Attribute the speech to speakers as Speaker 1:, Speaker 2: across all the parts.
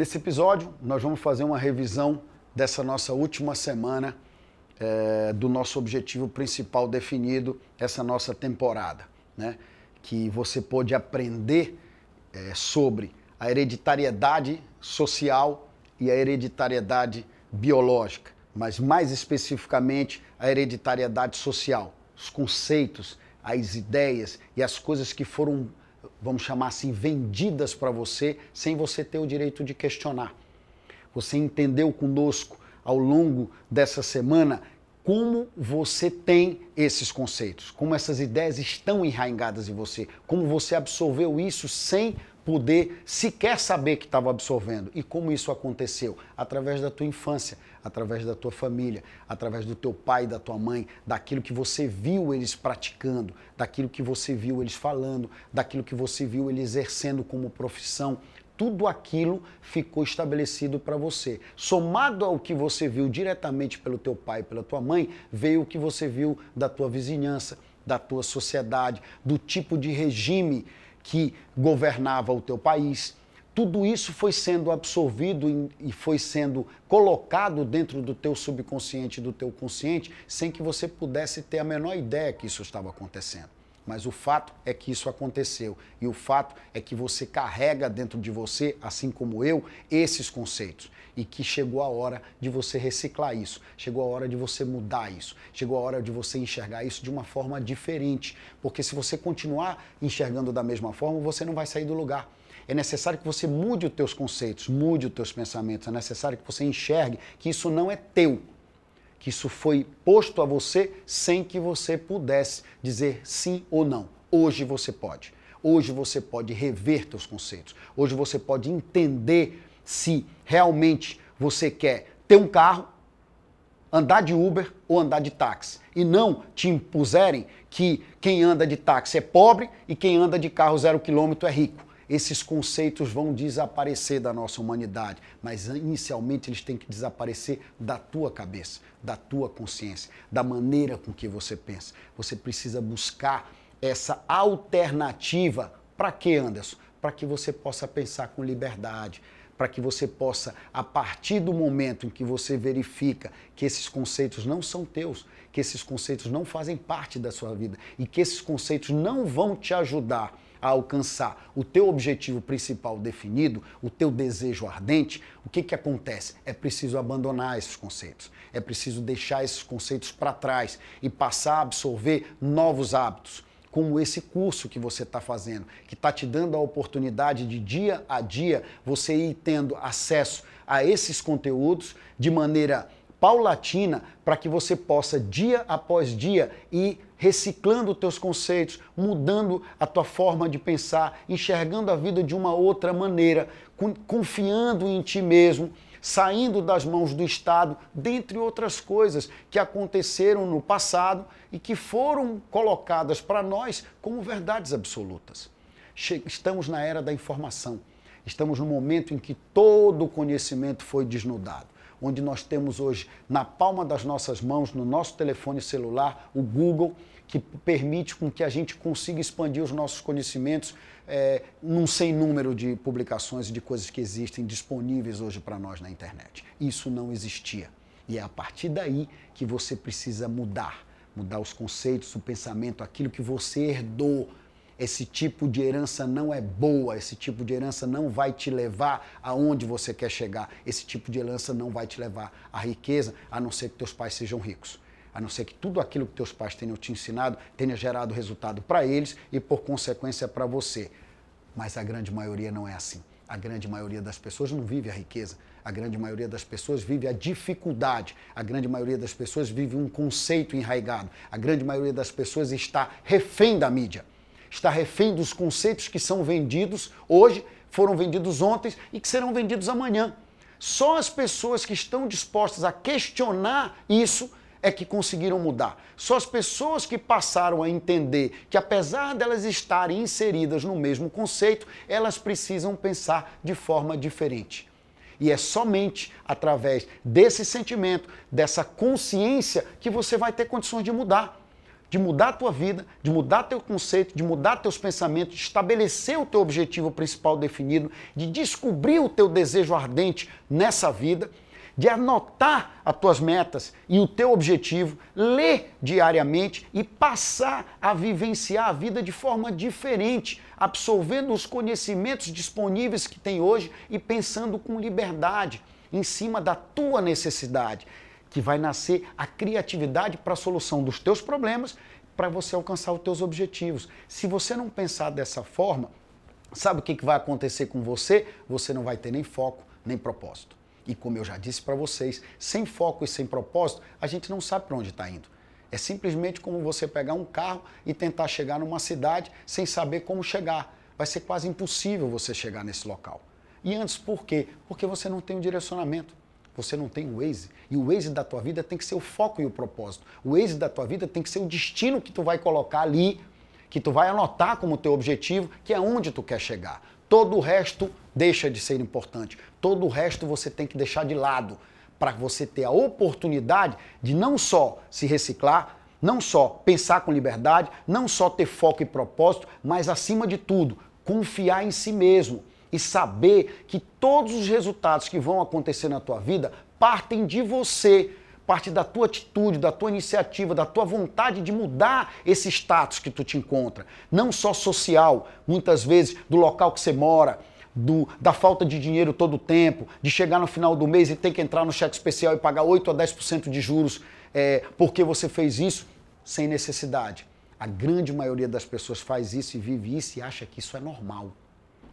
Speaker 1: Nesse episódio, nós vamos fazer uma revisão dessa nossa última semana é, do nosso objetivo principal definido, essa nossa temporada, né? Que você pode aprender é, sobre a hereditariedade social e a hereditariedade biológica, mas mais especificamente a hereditariedade social, os conceitos, as ideias e as coisas que foram, vamos chamar assim, vendidas para você sem você ter o direito de questionar. Você entendeu conosco ao longo dessa semana como você tem esses conceitos, como essas ideias estão enraigadas em você, como você absorveu isso sem poder sequer saber que estava absorvendo. E como isso aconteceu? Através da tua infância, através da tua família, através do teu pai, da tua mãe, daquilo que você viu eles praticando, daquilo que você viu eles falando, daquilo que você viu eles exercendo como profissão. Tudo aquilo ficou estabelecido para você. Somado ao que você viu diretamente pelo teu pai pela tua mãe, veio o que você viu da tua vizinhança, da tua sociedade, do tipo de regime que governava o teu país. Tudo isso foi sendo absorvido e foi sendo colocado dentro do teu subconsciente, do teu consciente, sem que você pudesse ter a menor ideia que isso estava acontecendo. Mas o fato é que isso aconteceu. E o fato é que você carrega dentro de você, assim como eu, esses conceitos. E que chegou a hora de você reciclar isso. Chegou a hora de você mudar isso. Chegou a hora de você enxergar isso de uma forma diferente. Porque se você continuar enxergando da mesma forma, você não vai sair do lugar. É necessário que você mude os teus conceitos, mude os teus pensamentos. É necessário que você enxergue que isso não é teu, que isso foi posto a você sem que você pudesse dizer sim ou não. Hoje você pode. Hoje você pode rever seus conceitos. Hoje você pode entender se realmente você quer ter um carro, andar de Uber ou andar de táxi. E não te impuserem que quem anda de táxi é pobre e quem anda de carro zero quilômetro é rico esses conceitos vão desaparecer da nossa humanidade, mas inicialmente eles têm que desaparecer da tua cabeça, da tua consciência, da maneira com que você pensa. Você precisa buscar essa alternativa. Para que, Anderson? Para que você possa pensar com liberdade, para que você possa, a partir do momento em que você verifica que esses conceitos não são teus, que esses conceitos não fazem parte da sua vida e que esses conceitos não vão te ajudar a alcançar o teu objetivo principal definido, o teu desejo ardente, o que, que acontece? É preciso abandonar esses conceitos, é preciso deixar esses conceitos para trás e passar a absorver novos hábitos como esse curso que você está fazendo, que está te dando a oportunidade de dia a dia você ir tendo acesso a esses conteúdos de maneira paulatina para que você possa dia após dia ir reciclando teus conceitos, mudando a tua forma de pensar, enxergando a vida de uma outra maneira, confiando em ti mesmo, saindo das mãos do Estado, dentre outras coisas que aconteceram no passado e que foram colocadas para nós como verdades absolutas. Estamos na era da informação. Estamos no momento em que todo o conhecimento foi desnudado onde nós temos hoje na palma das nossas mãos, no nosso telefone celular, o Google, que permite com que a gente consiga expandir os nossos conhecimentos é, num sem número de publicações e de coisas que existem disponíveis hoje para nós na internet. Isso não existia. E é a partir daí que você precisa mudar, mudar os conceitos, o pensamento, aquilo que você herdou esse tipo de herança não é boa, esse tipo de herança não vai te levar aonde você quer chegar, esse tipo de herança não vai te levar à riqueza, a não ser que teus pais sejam ricos. A não ser que tudo aquilo que teus pais tenham te ensinado tenha gerado resultado para eles e, por consequência, para você. Mas a grande maioria não é assim. A grande maioria das pessoas não vive a riqueza. A grande maioria das pessoas vive a dificuldade. A grande maioria das pessoas vive um conceito enraigado. A grande maioria das pessoas está refém da mídia está refém dos conceitos que são vendidos hoje, foram vendidos ontem e que serão vendidos amanhã. Só as pessoas que estão dispostas a questionar isso é que conseguiram mudar. Só as pessoas que passaram a entender que, apesar delas estarem inseridas no mesmo conceito, elas precisam pensar de forma diferente. E é somente através desse sentimento, dessa consciência, que você vai ter condições de mudar. De mudar a tua vida, de mudar teu conceito, de mudar teus pensamentos, de estabelecer o teu objetivo principal definido, de descobrir o teu desejo ardente nessa vida, de anotar as tuas metas e o teu objetivo, ler diariamente e passar a vivenciar a vida de forma diferente, absorvendo os conhecimentos disponíveis que tem hoje e pensando com liberdade em cima da tua necessidade que vai nascer a criatividade para a solução dos teus problemas, para você alcançar os teus objetivos. Se você não pensar dessa forma, sabe o que vai acontecer com você? Você não vai ter nem foco, nem propósito. E como eu já disse para vocês, sem foco e sem propósito, a gente não sabe para onde está indo. É simplesmente como você pegar um carro e tentar chegar numa cidade sem saber como chegar. Vai ser quase impossível você chegar nesse local. E antes, por quê? Porque você não tem um direcionamento você não tem o Waze. E o Waze da tua vida tem que ser o foco e o propósito. O Waze da tua vida tem que ser o destino que tu vai colocar ali, que tu vai anotar como teu objetivo, que é onde tu quer chegar. Todo o resto deixa de ser importante. Todo o resto você tem que deixar de lado para você ter a oportunidade de não só se reciclar, não só pensar com liberdade, não só ter foco e propósito, mas acima de tudo, confiar em si mesmo e saber que todos os resultados que vão acontecer na tua vida partem de você, parte da tua atitude, da tua iniciativa, da tua vontade de mudar esse status que tu te encontra, não só social, muitas vezes do local que você mora, do, da falta de dinheiro todo o tempo, de chegar no final do mês e ter que entrar no cheque especial e pagar 8 a 10% de juros é, porque você fez isso sem necessidade. A grande maioria das pessoas faz isso e vive isso e acha que isso é normal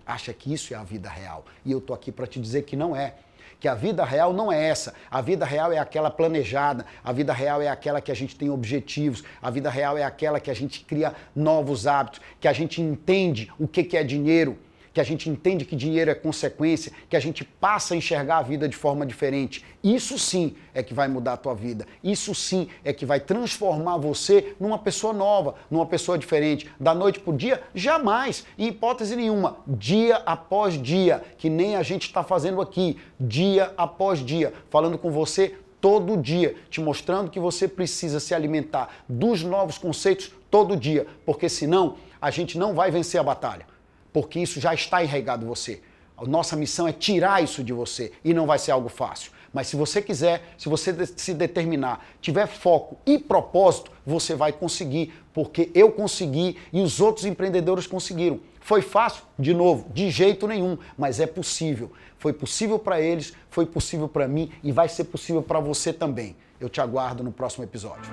Speaker 1: acha que isso é a vida real. E eu tô aqui para te dizer que não é. Que a vida real não é essa. A vida real é aquela planejada, a vida real é aquela que a gente tem objetivos, a vida real é aquela que a gente cria novos hábitos, que a gente entende o que é dinheiro, que a gente entende que dinheiro é consequência, que a gente passa a enxergar a vida de forma diferente. Isso sim é que vai mudar a tua vida. Isso sim é que vai transformar você numa pessoa nova, numa pessoa diferente. Da noite para o dia, jamais, em hipótese nenhuma. Dia após dia, que nem a gente está fazendo aqui, dia após dia, falando com você todo dia, te mostrando que você precisa se alimentar dos novos conceitos todo dia, porque senão a gente não vai vencer a batalha porque isso já está enraizado em você. A nossa missão é tirar isso de você e não vai ser algo fácil. Mas se você quiser, se você se determinar, tiver foco e propósito, você vai conseguir, porque eu consegui e os outros empreendedores conseguiram. Foi fácil? De novo, de jeito nenhum, mas é possível. Foi possível para eles, foi possível para mim e vai ser possível para você também. Eu te aguardo no próximo episódio.